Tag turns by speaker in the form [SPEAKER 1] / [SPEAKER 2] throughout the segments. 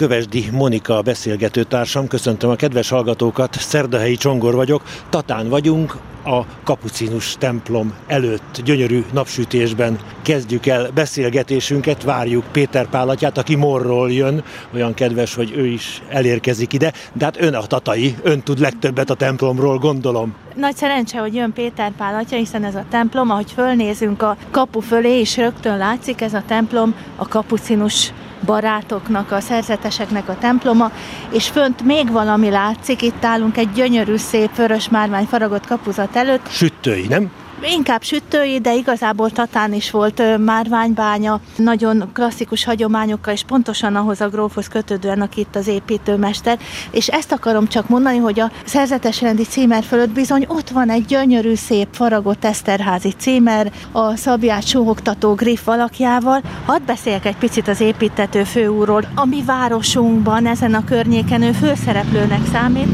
[SPEAKER 1] Kövesdi Monika beszélgető társam. Köszöntöm a kedves hallgatókat, Szerdahelyi Csongor vagyok. Tatán vagyunk, a kapucinus templom előtt gyönyörű napsütésben kezdjük el beszélgetésünket, várjuk Péter Pálatját, aki morról jön, olyan kedves, hogy ő is elérkezik ide, de hát ön a tatai, ön tud legtöbbet a templomról, gondolom.
[SPEAKER 2] Nagy szerencse, hogy jön Péter Pálatja, hiszen ez a templom, ahogy fölnézünk a kapu fölé, és rögtön látszik, ez a templom a kapucinus barátoknak, a szerzeteseknek a temploma, és fönt még valami látszik, itt állunk egy gyönyörű szép vörös márvány faragott kapuzat előtt.
[SPEAKER 1] Süttői, nem?
[SPEAKER 2] Inkább sütői, de igazából Tatán is volt márványbánya, nagyon klasszikus hagyományokkal, és pontosan ahhoz a grófhoz kötődően, aki itt az építőmester. És ezt akarom csak mondani, hogy a szerzetesrendi címer fölött bizony ott van egy gyönyörű, szép, faragott Eszterházi címer, a szabját sóhogtató griff alakjával. Hadd beszéljek egy picit az építető főúról. A mi városunkban, ezen a környéken ő főszereplőnek számít,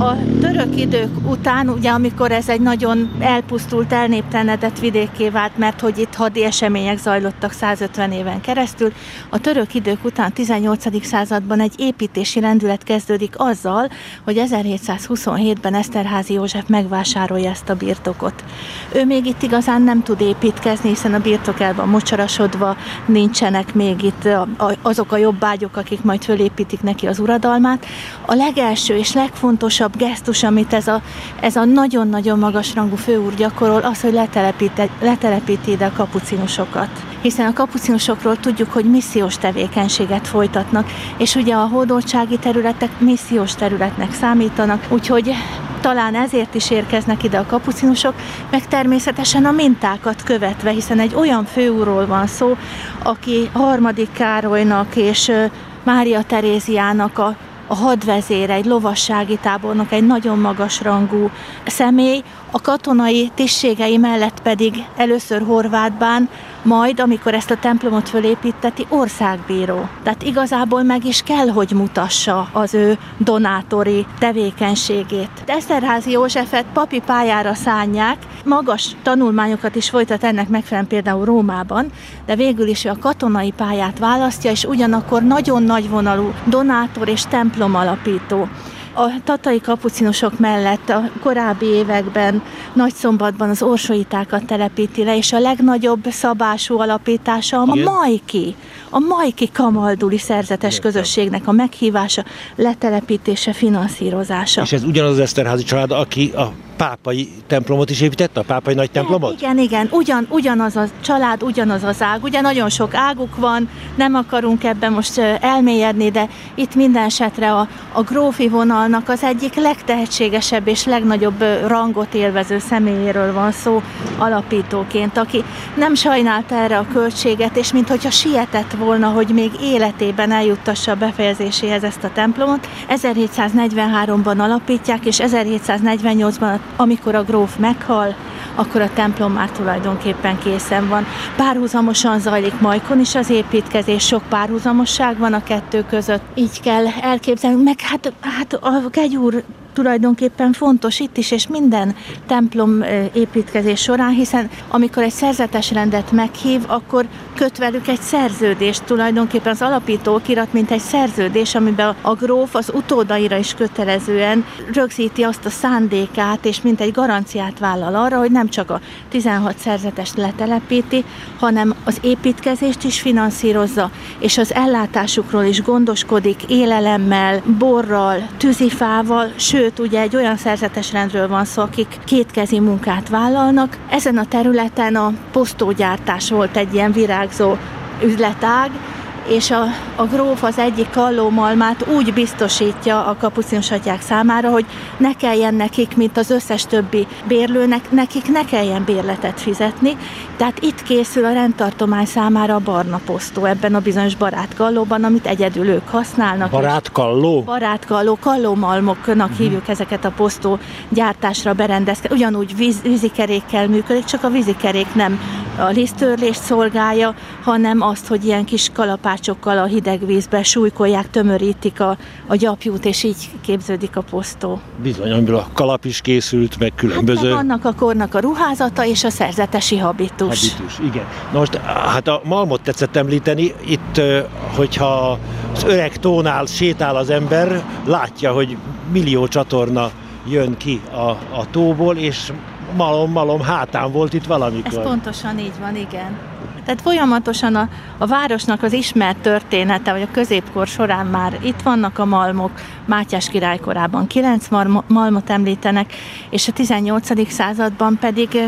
[SPEAKER 2] a török idők után, ugye amikor ez egy nagyon elpusztult, elnéptelenedett vidéké vált, mert hogy itt hadi események zajlottak 150 éven keresztül, a török idők után 18. században egy építési rendület kezdődik azzal, hogy 1727-ben Eszterházi József megvásárolja ezt a birtokot. Ő még itt igazán nem tud építkezni, hiszen a birtok el van mocsarasodva, nincsenek még itt azok a jobbágyok, akik majd fölépítik neki az uradalmát. A legelső és legfontosabb legfontosabb gesztus, amit ez a, ez a nagyon-nagyon magas rangú főúr gyakorol, az, hogy letelepíti ide a kapucinusokat. Hiszen a kapucinusokról tudjuk, hogy missziós tevékenységet folytatnak, és ugye a hódoltsági területek missziós területnek számítanak, úgyhogy talán ezért is érkeznek ide a kapucinusok, meg természetesen a mintákat követve, hiszen egy olyan főúról van szó, aki harmadik Károlynak és Mária Teréziának a a hadvezére, egy lovassági tábornok, egy nagyon magas rangú személy, a katonai tisztségei mellett pedig először Horvátbán, majd, amikor ezt a templomot fölépíteti, országbíró. Tehát igazából meg is kell, hogy mutassa az ő donátori tevékenységét. Eszterházi Józsefet papi pályára szánják, magas tanulmányokat is folytat ennek megfelelően például Rómában, de végül is ő a katonai pályát választja, és ugyanakkor nagyon nagyvonalú donátor és templom alapító. A tatai kapucinusok mellett a korábbi években Nagyszombatban az orsóitákat telepíti le, és a legnagyobb szabású alapítása a Igen. Majki, a Majki Kamalduli szerzetes Értem. közösségnek a meghívása, letelepítése, finanszírozása.
[SPEAKER 1] És ez ugyanaz az Eszterházi család, aki a pápai templomot is építette, a pápai nagy templomot?
[SPEAKER 2] Igen, igen, ugyan, ugyanaz a család, ugyanaz az ág. Ugye nagyon sok águk van, nem akarunk ebben most elmélyedni, de itt minden esetre a, a grófi vonalnak az egyik legtehetségesebb és legnagyobb rangot élvező személyéről van szó alapítóként, aki nem sajnálta erre a költséget, és mintha sietett volna, hogy még életében eljuttassa a befejezéséhez ezt a templomot. 1743-ban alapítják, és 1748-ban amikor a gróf meghal, akkor a templom már tulajdonképpen készen van. Párhuzamosan zajlik Majkon is az építkezés, sok párhuzamosság van a kettő között. Így kell elképzelni, meg hát, hát a Gegyúr tulajdonképpen fontos itt is, és minden templom építkezés során, hiszen amikor egy szerzetes rendet meghív, akkor köt velük egy szerződést, tulajdonképpen az alapító kirat, mint egy szerződés, amiben a gróf az utódaira is kötelezően rögzíti azt a szándékát, és mint egy garanciát vállal arra, hogy nem csak a 16 szerzetest letelepíti, hanem az építkezést is finanszírozza, és az ellátásukról is gondoskodik élelemmel, borral, tűzifával, sőt, sőt ugye egy olyan szerzetes rendről van szó, akik kétkezi munkát vállalnak. Ezen a területen a posztógyártás volt egy ilyen virágzó üzletág, és a, a gróf az egyik kallómalmát úgy biztosítja a kapucinus atyák számára, hogy ne kelljen nekik, mint az összes többi bérlőnek, nekik ne kelljen bérletet fizetni. Tehát itt készül a rendtartomány számára a barna posztó ebben a bizonyos barátkallóban, amit egyedül ők használnak.
[SPEAKER 1] Barátkalló?
[SPEAKER 2] Barátkalló, kallómalmoknak uh-huh. hívjuk ezeket a posztó gyártásra berendezkedett. Ugyanúgy víz, vízikerékkel működik, csak a vízikerék nem a lisztörlést szolgálja, hanem azt, hogy ilyen kis kalapács kalapácsokkal a hideg vízbe súlykolják, tömörítik a, a gyapjút, és így képződik a posztó.
[SPEAKER 1] Bizony, amiből a kalap is készült, meg különböző...
[SPEAKER 2] Hát annak a kornak a ruházata és a szerzetesi habitus.
[SPEAKER 1] Habitus, igen. Na most, hát a malmot tetszett említeni, itt, hogyha az öreg tónál sétál az ember, látja, hogy millió csatorna jön ki a, a tóból, és malom-malom hátán volt itt valamikor.
[SPEAKER 2] Ez pontosan így van, igen. Tehát folyamatosan a, a városnak az ismert története, vagy a középkor során már itt vannak a malmok, Mátyás király korában kilenc malmot említenek, és a 18. században pedig eh,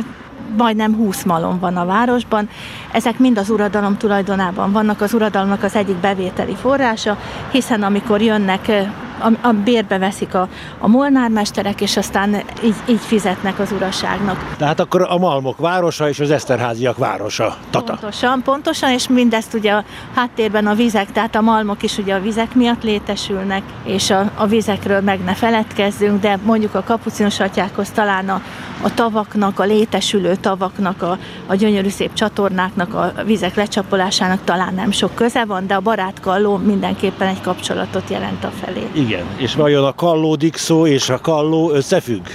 [SPEAKER 2] majdnem 20 malom van a városban. Ezek mind az uradalom tulajdonában vannak, az uradalomnak az egyik bevételi forrása, hiszen amikor jönnek eh, a, a bérbe veszik a, a molnármesterek, és aztán így, így fizetnek az uraságnak.
[SPEAKER 1] Tehát akkor a Malmok városa és az Eszterháziak városa, Tata.
[SPEAKER 2] Pontosan, pontosan, és mindezt ugye a háttérben a vizek, tehát a Malmok is ugye a vizek miatt létesülnek, és a, a vizekről meg ne feledkezzünk, de mondjuk a kapucinus atyákhoz talán a, a tavaknak, a létesülő tavaknak, a, a gyönyörű szép csatornáknak, a vizek lecsapolásának talán nem sok köze van, de a barátkalló mindenképpen egy kapcsolatot jelent a felé.
[SPEAKER 1] Igen, és vajon a kallódik szó és a kalló összefügg?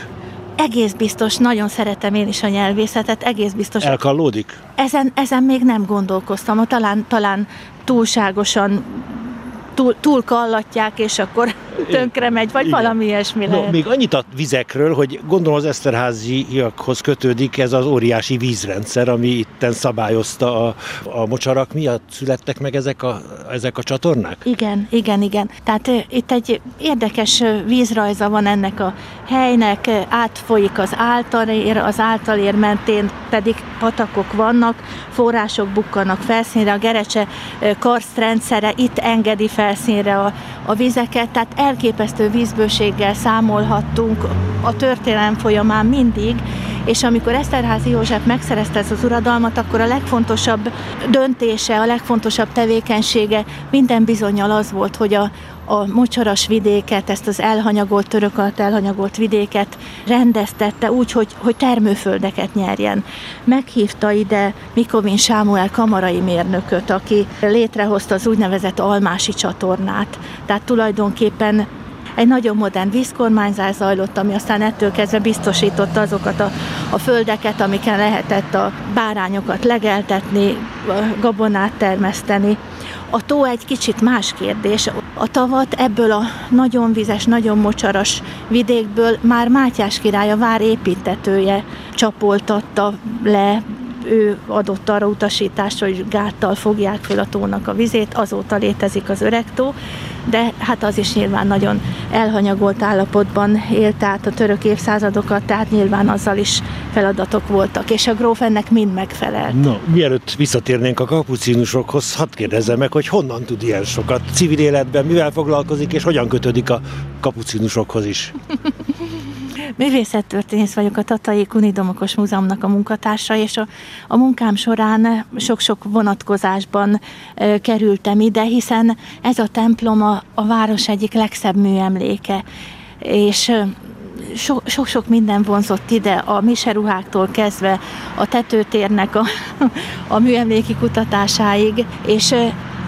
[SPEAKER 2] Egész biztos, nagyon szeretem én is a nyelvészetet, egész biztos.
[SPEAKER 1] Elkallódik?
[SPEAKER 2] Ezen, ezen még nem gondolkoztam, talán, talán túlságosan túl, túl kallatják, és akkor tönkre megy, vagy Igen. valami ilyesmi no, lehet.
[SPEAKER 1] Még annyit a vizekről, hogy gondolom az Eszterháziakhoz kötődik ez az óriási vízrendszer, ami itten szabályozta a, a mocsarak miatt születtek meg ezek a, ezek a csatornák?
[SPEAKER 2] Igen, igen, igen. Tehát itt egy érdekes vízrajza van ennek a helynek, átfolyik az általér, az általér mentén pedig patakok vannak, források bukkanak felszínre, a Gerecse karsztrendszere itt engedi felszínre a, a vizeket, tehát elképesztő vízbőséggel számolhattunk a történelem folyamán mindig, és amikor Eszterházi József megszerezte ezt az uradalmat, akkor a legfontosabb döntése, a legfontosabb tevékenysége minden bizonyal az volt, hogy a, a mocsaras vidéket, ezt az elhanyagolt, török alatt elhanyagolt vidéket rendeztette úgy, hogy, hogy termőföldeket nyerjen. Meghívta ide Mikovin Sámuel kamarai mérnököt, aki létrehozta az úgynevezett almási csatornát. Tehát tulajdonképpen egy nagyon modern vízkormányzás zajlott, ami aztán ettől kezdve biztosította azokat a, a földeket, amiken lehetett a bárányokat legeltetni, gabonát termeszteni. A tó egy kicsit más kérdés. A tavat ebből a nagyon vizes, nagyon mocsaras vidékből már Mátyás király, a vár építetője csapoltatta le ő adott arra utasítást, hogy gáttal fogják föl a tónak a vizét, azóta létezik az öreg tó, de hát az is nyilván nagyon elhanyagolt állapotban élt át a török évszázadokat, tehát nyilván azzal is feladatok voltak, és a gróf ennek mind megfelelt.
[SPEAKER 1] No, mielőtt visszatérnénk a kapucinusokhoz, hadd kérdezzem meg, hogy honnan tud ilyen sokat civil életben, mivel foglalkozik, és hogyan kötődik a kapucinusokhoz is?
[SPEAKER 2] Művészettörténész vagyok a Tatai Kunidomokos Múzeumnak a munkatársa, és a, a munkám során sok-sok vonatkozásban e, kerültem ide, hiszen ez a templom a, a város egyik legszebb műemléke. És sok-sok minden vonzott ide, a miseruháktól kezdve a tetőtérnek a, a műemléki kutatásáig, és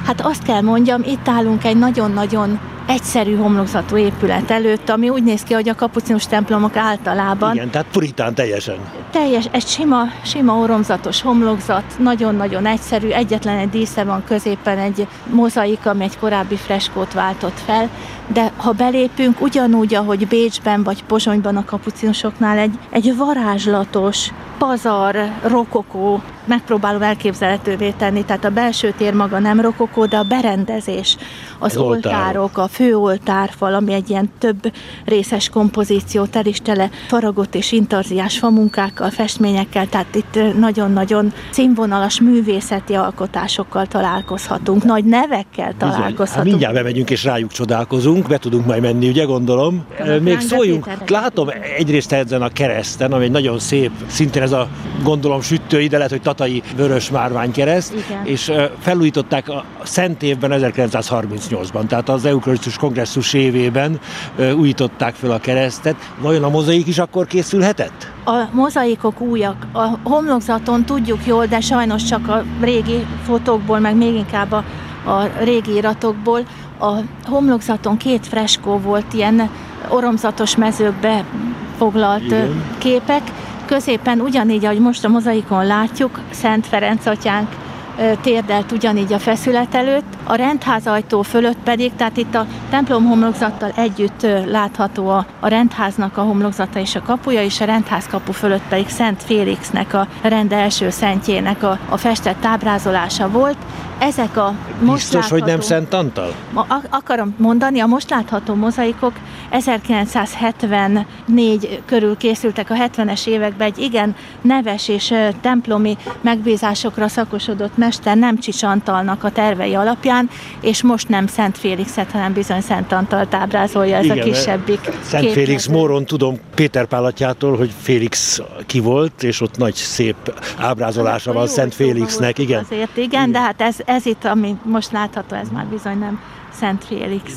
[SPEAKER 2] hát azt kell mondjam, itt állunk egy nagyon-nagyon egyszerű homlokzatú épület előtt, ami úgy néz ki, hogy a kapucinus templomok általában.
[SPEAKER 1] Igen, tehát puritán teljesen.
[SPEAKER 2] Teljes, egy sima, sima oromzatos homlokzat, nagyon-nagyon egyszerű, egyetlen egy dísze van középen, egy mozaik, ami egy korábbi freskót váltott fel, de ha belépünk, ugyanúgy, ahogy Bécsben vagy Pozsonyban a kapucinusoknál egy, egy varázslatos, pazar, rokokó, megpróbálom elképzelhetővé tenni, tehát a belső tér maga nem rokokó, de a berendezés, az, az oltárok, a főoltárfal, ami egy ilyen több részes kompozíció, tel is tele faragott és intarziás famunkákkal, festményekkel, tehát itt nagyon-nagyon színvonalas művészeti alkotásokkal találkozhatunk, nagy nevekkel találkozhatunk. Hát
[SPEAKER 1] mindjárt bemegyünk és rájuk csodálkozunk, be tudunk majd menni, ugye gondolom. Még szóljunk, látom egyrészt ezen a kereszten, ami egy nagyon szép, szintén ez a gondolom sütő ide lehet, hogy tatai vörös márvány kereszt, Igen. és felújították a Szent évben 1938-ban, tehát az Eukarisztus kongresszus évében újították fel a keresztet. Vajon a mozaik is akkor készülhetett?
[SPEAKER 2] A mozaikok újak. A homlokzaton tudjuk jól, de sajnos csak a régi fotókból, meg még inkább a a régi iratokból. A homlokzaton két freskó volt, ilyen oromzatos mezőkbe foglalt Igen. képek. Középen ugyanígy, ahogy most a mozaikon látjuk, Szent Ferenc atyánk térdelt ugyanígy a feszület előtt, a rendház ajtó fölött pedig, tehát itt a templom homlokzattal együtt látható a, a rendháznak a homlokzata és a kapuja, és a rendház kapu fölött pedig Szent Félixnek, a rend első szentjének a, a festett ábrázolása volt. Ezek a
[SPEAKER 1] most Biztos, látható, hogy nem Szent Antal?
[SPEAKER 2] Akarom mondani, a most látható mozaikok 1974 körül készültek a 70-es években egy igen neves és templomi megbízásokra szakosodott mester nem Csics Antalnak a tervei alapján, és most nem Szent Félixet, hanem bizony Szent Antalt ábrázolja ez igen, a kisebbik.
[SPEAKER 1] Szent képlető. Félix Móron tudom Péter Pálatjától, hogy Félix ki volt, és ott nagy szép ábrázolása van Szent Félixnek. Igen.
[SPEAKER 2] Azért igen, igen, de hát ez, ez itt, ami most látható, ez már bizony nem Szent Félix.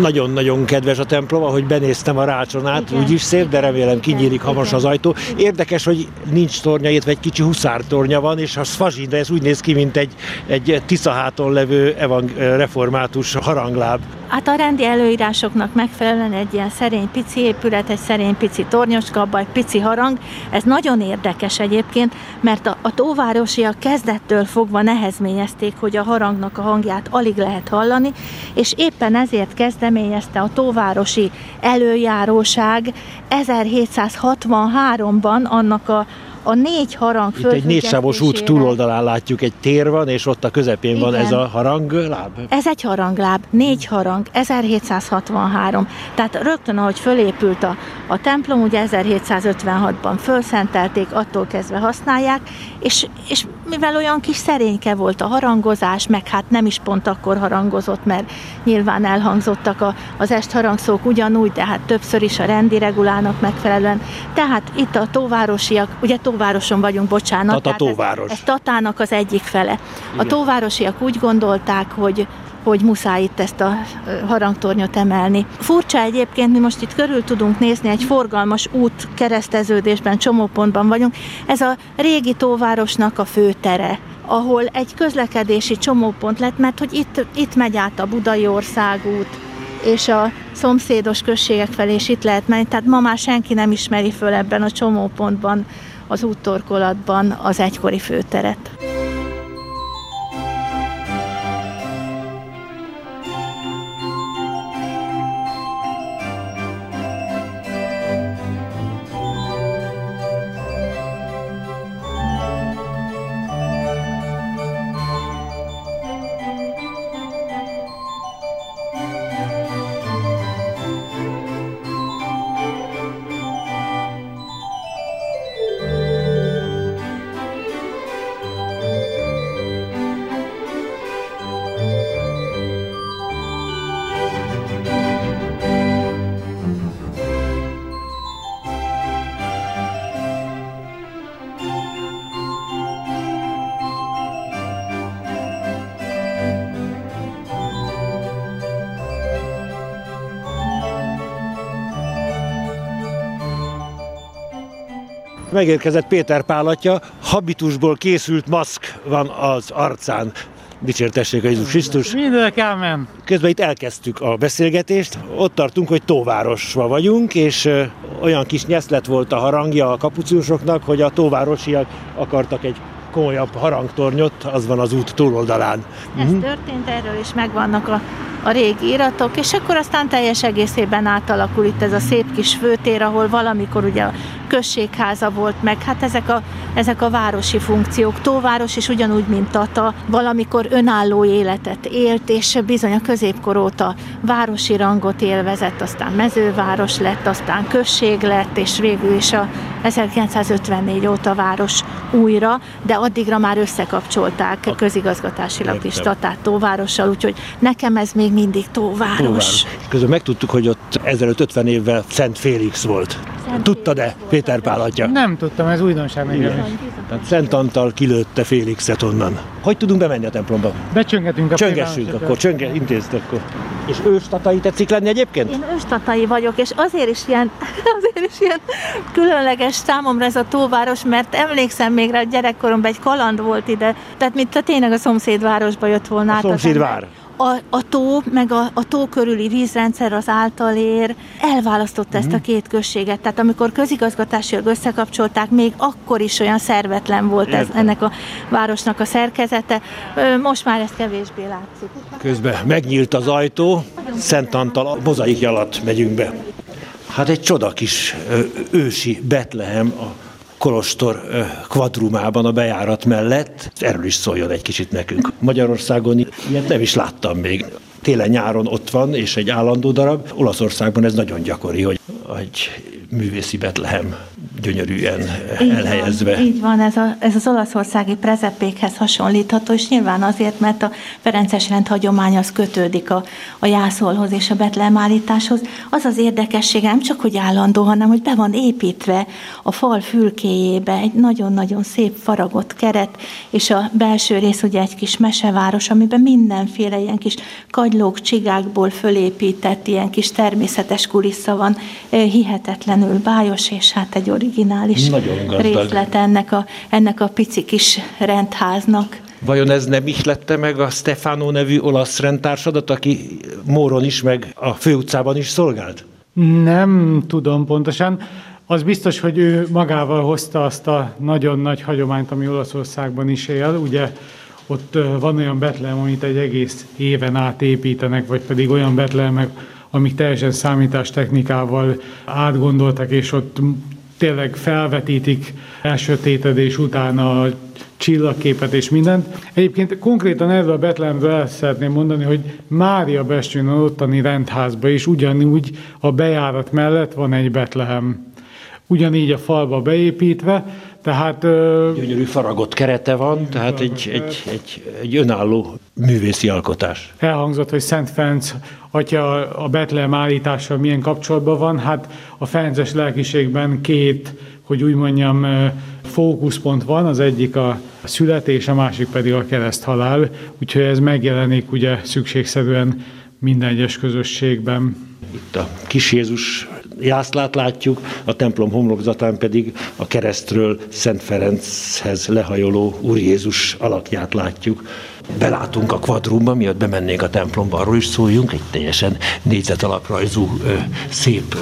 [SPEAKER 1] Nagyon-nagyon kedves a templom, ahogy benéztem a rácson át, igen. úgyis szép, de remélem kinyílik hamarosan az ajtó. Érdekes, hogy nincs tornya, itt egy kicsi huszártornya van, és a Sfazsin, de ez úgy néz ki, mint egy, egy Tiszaháton levő evang- református harangláb.
[SPEAKER 2] Hát a rendi előírásoknak megfelelően egy ilyen szerény pici épület, egy szerény pici tornyoskabba, egy pici harang. Ez nagyon érdekes egyébként, mert a, a tóvárosiak kezdettől fogva nehezményezték, hogy a harangnak a hangját alig lehet hallani, és éppen ezért kezdeményezte a tóvárosi előjáróság 1763-ban annak a a négy harang
[SPEAKER 1] Itt egy négysávos út túloldalán látjuk, egy tér van, és ott a közepén Igen. van ez a harangláb.
[SPEAKER 2] Ez egy harangláb, négy harang, 1763. Tehát rögtön, ahogy fölépült a, a templom, ugye 1756-ban fölszentelték, attól kezdve használják, és, és mivel olyan kis szerényke volt a harangozás, meg hát nem is pont akkor harangozott, mert nyilván elhangzottak a, az est harangszók ugyanúgy, de hát többször is a rendi regulának megfelelően. Tehát itt a tóvárosiak, ugye tóvároson vagyunk, bocsánat.
[SPEAKER 1] Tata tóváros.
[SPEAKER 2] Ez, ez Tatának az egyik fele. A tóvárosiak úgy gondolták, hogy hogy muszáj itt ezt a harangtornyot emelni. Furcsa egyébként, mi most itt körül tudunk nézni, egy forgalmas út kereszteződésben, csomópontban vagyunk. Ez a régi tóvárosnak a főtere ahol egy közlekedési csomópont lett, mert hogy itt, itt megy át a Budai országút, és a szomszédos községek felé is itt lehet menni, tehát ma már senki nem ismeri föl ebben a csomópontban, az úttorkolatban az egykori főteret.
[SPEAKER 1] Megérkezett Péter Pálatja, habitusból készült maszk van az arcán. Dicsértessék a Jézus Krisztus.
[SPEAKER 3] Mindök, amen.
[SPEAKER 1] Közben itt elkezdtük a beszélgetést, ott tartunk, hogy Tóvárosba vagyunk, és olyan kis nyeszlet volt a harangja a kapucinusoknak, hogy a tóvárosiak akartak egy komolyabb harangtornyot, az van az út túloldalán.
[SPEAKER 2] Ez uh-huh. történt, erről is megvannak a a régi iratok, és akkor aztán teljes egészében átalakul itt ez a szép kis főtér, ahol valamikor ugye a községháza volt meg, hát ezek a, ezek a városi funkciók. Tóváros is ugyanúgy, mint Tata, valamikor önálló életet élt, és bizony a középkor óta városi rangot élvezett, aztán mezőváros lett, aztán község lett, és végül is a 1954 óta város újra, de addigra már összekapcsolták közigazgatásilag is Tatát Tóvárossal, úgyhogy nekem ez még mindig Tóváros. Tóváros.
[SPEAKER 1] Közben megtudtuk, hogy ott ezelőtt 50 évvel Szent Félix volt. Tudta-e Péter Pál atya?
[SPEAKER 3] Nem tudtam, ez újdonság még.
[SPEAKER 1] Tehát Szent Antal kilőtte Félixet onnan. Hogy tudunk bemenni a templomba?
[SPEAKER 3] Becsöngetünk a
[SPEAKER 1] Csöngessünk akkor, csönge, intézd akkor. És őstatai tetszik lenni egyébként?
[SPEAKER 2] Én őstatai vagyok, és azért is ilyen, azért is ilyen különleges számomra ez a tóváros, mert emlékszem még rá, hogy gyerekkoromban egy kaland volt ide, tehát mint a tényleg a szomszédvárosba jött volna
[SPEAKER 1] A
[SPEAKER 2] át az
[SPEAKER 1] szomszédvár.
[SPEAKER 2] ember. A, a tó, meg a, a tó körüli vízrendszer az által ér, elválasztotta ezt a két községet. Tehát amikor közigazgatásilag összekapcsolták, még akkor is olyan szervetlen volt ez,
[SPEAKER 1] Értem.
[SPEAKER 2] ennek a városnak a szerkezete. Most már ez kevésbé látszik.
[SPEAKER 1] Közben megnyílt az ajtó, Szent Antal a mozaikja alatt megyünk be. Hát egy csoda kis ősi Betlehem a Kolostor kvadrumában a bejárat mellett. Erről is szóljon egy kicsit nekünk. Magyarországon ilyet nem is láttam még. Télen-nyáron ott van, és egy állandó darab. Olaszországban ez nagyon gyakori, hogy egy művészi Betlehem gyönyörűen
[SPEAKER 2] Így
[SPEAKER 1] elhelyezve.
[SPEAKER 2] Van, így van, ez, a, ez az olaszországi prezepékhez hasonlítható, és nyilván azért, mert a Ferences rend hagyomány az kötődik a, a jászolhoz és a Betlehem állításhoz. Az az érdekessége nem csak, hogy állandó, hanem hogy be van építve a fal fülkéjébe egy nagyon-nagyon szép faragott keret, és a belső rész ugye egy kis meseváros, amiben mindenféle ilyen kis kagylók, csigákból fölépített ilyen kis természetes kulissza van, hihetetlenül bájos, és hát egy originális
[SPEAKER 1] Nagyon gazdag.
[SPEAKER 2] részlet ennek a, ennek a pici kis rendháznak.
[SPEAKER 1] Vajon ez nem ihlette meg a Stefano nevű olasz rendtársadat, aki Móron is, meg a főutcában is szolgált?
[SPEAKER 3] Nem tudom pontosan. Az biztos, hogy ő magával hozta azt a nagyon nagy hagyományt, ami Olaszországban is él. Ugye ott van olyan Betlehem, amit egy egész éven át építenek, vagy pedig olyan Betlehemek, amik teljesen számítástechnikával átgondoltak, és ott tényleg felvetítik elsötétedés után a csillagképet és mindent. Egyébként konkrétan erről a Betlehemről el szeretném mondani, hogy Mária Bestjön ottani rendházba is ugyanúgy a bejárat mellett van egy Betlehem. Ugyanígy a falba beépítve, tehát
[SPEAKER 1] Gyönyörű faragott kerete van, tehát egy, egy, egy, egy önálló művészi alkotás.
[SPEAKER 3] elhangzott, hogy Szent Ferenc atya a Betlehem állítással milyen kapcsolatban van. Hát a Ferences lelkiségben két, hogy úgy mondjam, fókuszpont van, az egyik a születés, a másik pedig a kereszthalál, úgyhogy ez megjelenik ugye szükségszerűen minden egyes közösségben.
[SPEAKER 1] Itt a kis Jézus jászlát látjuk, a templom homlokzatán pedig a keresztről Szent Ferenchez lehajoló Úr Jézus alakját látjuk. Belátunk a kvadrumba, miatt bemennénk a templomba, arról is szóljunk, egy teljesen négyzetalaprajzú, ö, szép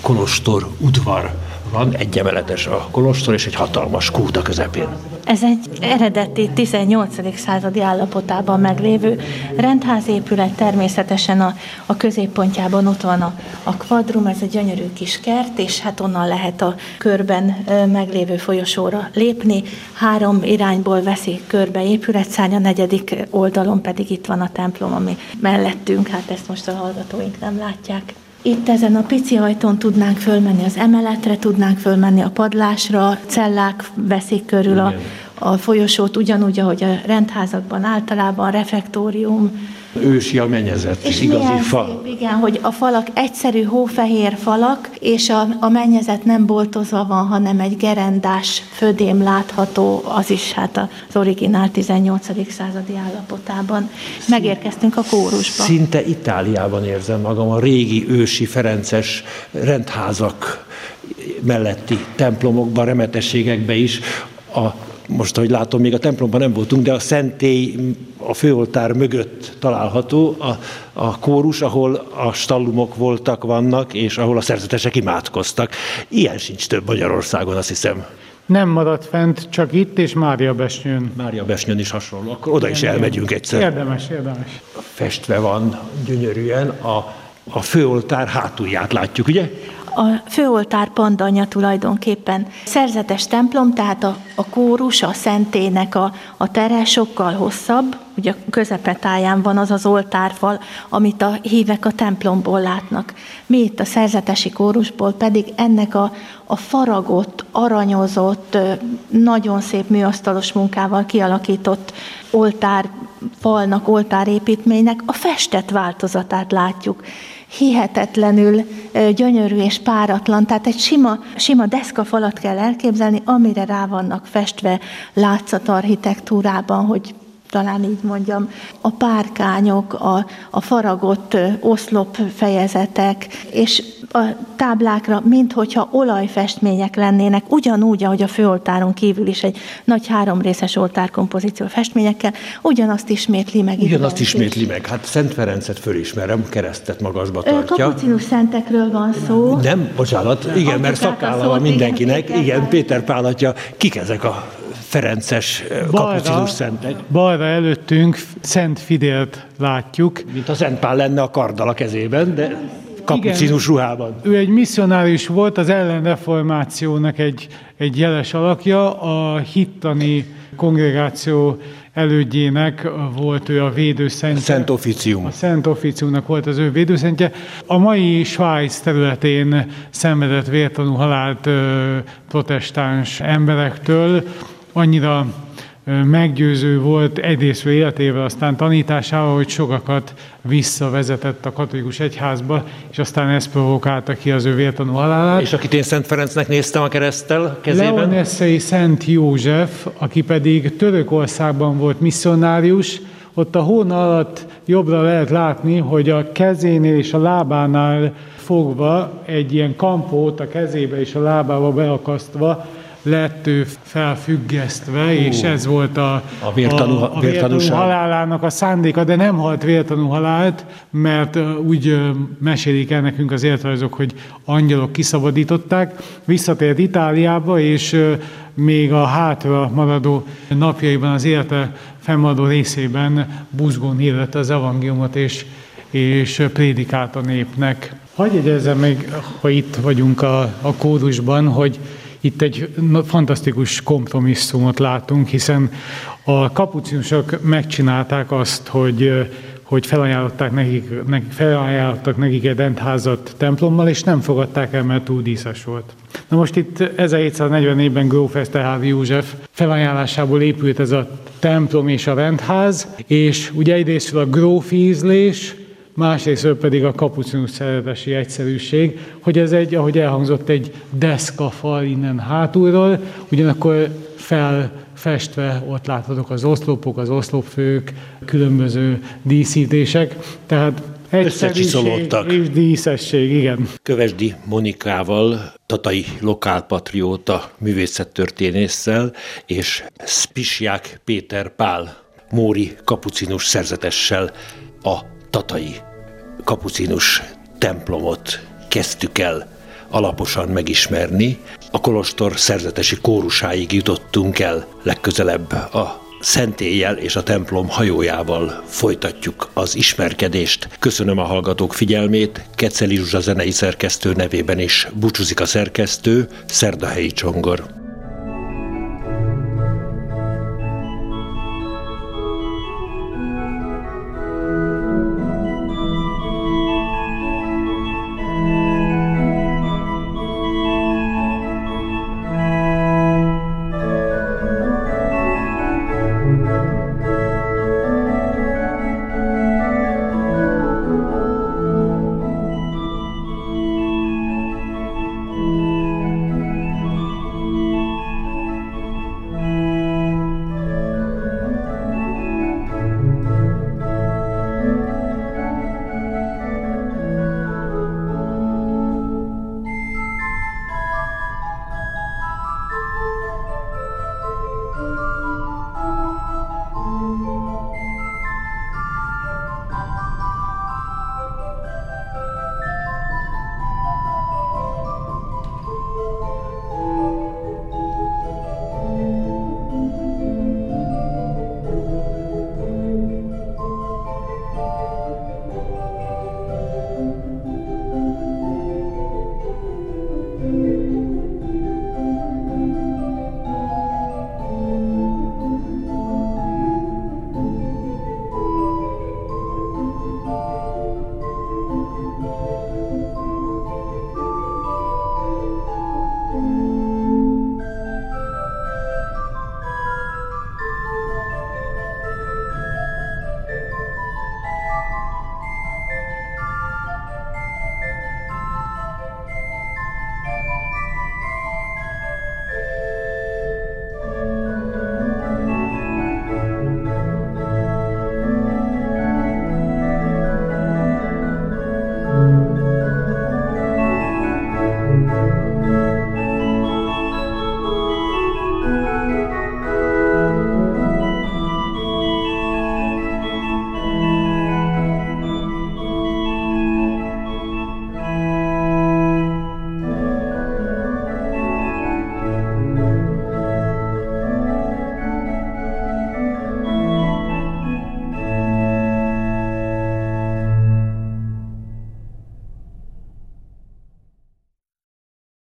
[SPEAKER 1] kolostor udvar van, egyemeletes a kolostor, és egy hatalmas kút a közepén.
[SPEAKER 2] Ez egy eredeti 18. századi állapotában meglévő rendházépület, természetesen a, a középpontjában ott van a, a kvadrum, ez egy gyönyörű kis kert, és hát onnan lehet a körben meglévő folyosóra lépni. Három irányból veszi körbe épületszárny, a negyedik oldalon pedig itt van a templom, ami mellettünk, hát ezt most a hallgatóink nem látják. Itt ezen a pici ajtón tudnánk fölmenni az emeletre, tudnánk fölmenni a padlásra, cellák veszik körül a, a folyosót, ugyanúgy, ahogy a rendházakban általában, refektórium.
[SPEAKER 1] Ősi a mennyezet,
[SPEAKER 2] És
[SPEAKER 1] igazi fa.
[SPEAKER 2] szép, igen, hogy a falak egyszerű hófehér falak, és a, a mennyezet nem boltozva van, hanem egy gerendás födém látható, az is hát az originál 18. századi állapotában. Megérkeztünk a kórusba.
[SPEAKER 1] Szinte Itáliában érzem magam, a régi ősi ferences rendházak melletti templomokban, remetességekben is. A, most, ahogy látom, még a templomban nem voltunk, de a szentély a főoltár mögött található, a, a kórus, ahol a stallumok voltak, vannak, és ahol a szerzetesek imádkoztak. Ilyen sincs több Magyarországon, azt hiszem.
[SPEAKER 3] Nem maradt fent, csak itt és Mária Besnyőn.
[SPEAKER 1] Mária Besnyön is hasonló, akkor oda is elmegyünk egyszer.
[SPEAKER 3] Érdemes, érdemes.
[SPEAKER 1] Festve van gyönyörűen, a, a főoltár hátulját látjuk, ugye?
[SPEAKER 2] A főoltár pandanya tulajdonképpen szerzetes templom, tehát a, a kórus, a szentének a, a tere sokkal hosszabb, ugye a közepetáján van az az oltárfal, amit a hívek a templomból látnak. Mi itt a szerzetesi kórusból pedig ennek a, a faragott, aranyozott, nagyon szép műasztalos munkával kialakított oltár falnak, oltárépítménynek a festett változatát látjuk. Hihetetlenül gyönyörű és páratlan, tehát egy sima, sima deszkafalat kell elképzelni, amire rá vannak festve látszat architektúrában, hogy talán így mondjam, a párkányok, a, a faragott oszlop fejezetek, és a táblákra, minthogyha olajfestmények lennének, ugyanúgy, ahogy a főoltáron kívül is egy nagy háromrészes oltárkompozíció festményekkel, ugyanazt ismétli meg.
[SPEAKER 1] Ugyanazt ismétli meg. Hát Szent Ferencet fölismerem, keresztet magasba tartja.
[SPEAKER 2] Kapucinus szentekről van szó.
[SPEAKER 1] Nem, bocsánat, igen, mert szakálla van mindenkinek. Igen, igen Péter Pál atya, kik ezek a Ferences kapucinus szentek.
[SPEAKER 3] Balra előttünk Szent Fidélt látjuk.
[SPEAKER 1] Mint a Szent Pál lenne a karddal a kezében, de kapucinus ruhában.
[SPEAKER 3] Ő egy misszionárius volt, az ellenreformációnak egy, egy jeles alakja, a hittani kongregáció elődjének volt ő a védőszentje.
[SPEAKER 1] Szent Officium.
[SPEAKER 3] A Szent Officiumnak volt az ő védőszentje. A mai Svájc területén szenvedett vértanú halált protestáns emberektől, annyira meggyőző volt egyrészt életével, aztán tanításával, hogy sokakat visszavezetett a katolikus egyházba, és aztán ez provokálta ki az ő vértanú halálát.
[SPEAKER 1] És akit én Szent Ferencnek néztem a keresztel kezében?
[SPEAKER 3] Leonessei Szent József, aki pedig Törökországban volt misszionárius, ott a hóna alatt jobbra lehet látni, hogy a kezénél és a lábánál fogva egy ilyen kampót a kezébe és a lábába beakasztva lett ő felfüggesztve, uh, és ez volt a,
[SPEAKER 1] a, vértanú, a, a vértanú
[SPEAKER 3] halálának a szándéka, de nem halt vértanú halált, mert úgy mesélik el nekünk az életrajzok, hogy angyalok kiszabadították, visszatért Itáliába, és még a hátra maradó napjaiban az élete fennmaradó részében buzgón hirdette az evangéliumot, és, és prédikált a népnek. Hagyj egyezzem meg, ha itt vagyunk a, a kórusban, hogy itt egy fantasztikus kompromisszumot látunk, hiszen a kapucinusok megcsinálták azt, hogy hogy felajánlották nekik, nekik, felajánlottak nekik egy rendházat templommal, és nem fogadták el, mert túl díszes volt. Na most itt 1744-ben Gróf Eszterházi József felajánlásából épült ez a templom és a rendház, és ugye egyrésztről a grófi ízlés, másrészt pedig a kapucinus szeretesi egyszerűség, hogy ez egy, ahogy elhangzott, egy deszkafal innen hátulról, ugyanakkor felfestve ott láthatók az oszlopok, az oszlopfők, különböző díszítések, tehát egyszerűség és díszesség, igen.
[SPEAKER 1] Kövesdi Monikával, tatai lokálpatrióta művészettörténésszel, és Spisják Péter Pál, Móri kapucinus szerzetessel a tatai kapucinus templomot kezdtük el alaposan megismerni. A kolostor szerzetesi kórusáig jutottunk el, legközelebb a szentéllyel és a templom hajójával folytatjuk az ismerkedést. Köszönöm a hallgatók figyelmét, Keceli Zsuzsa zenei szerkesztő nevében is búcsúzik a szerkesztő, Szerdahelyi Csongor.